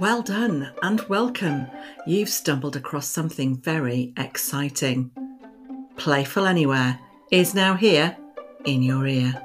Well done and welcome. You've stumbled across something very exciting. Playful Anywhere is now here in your ear.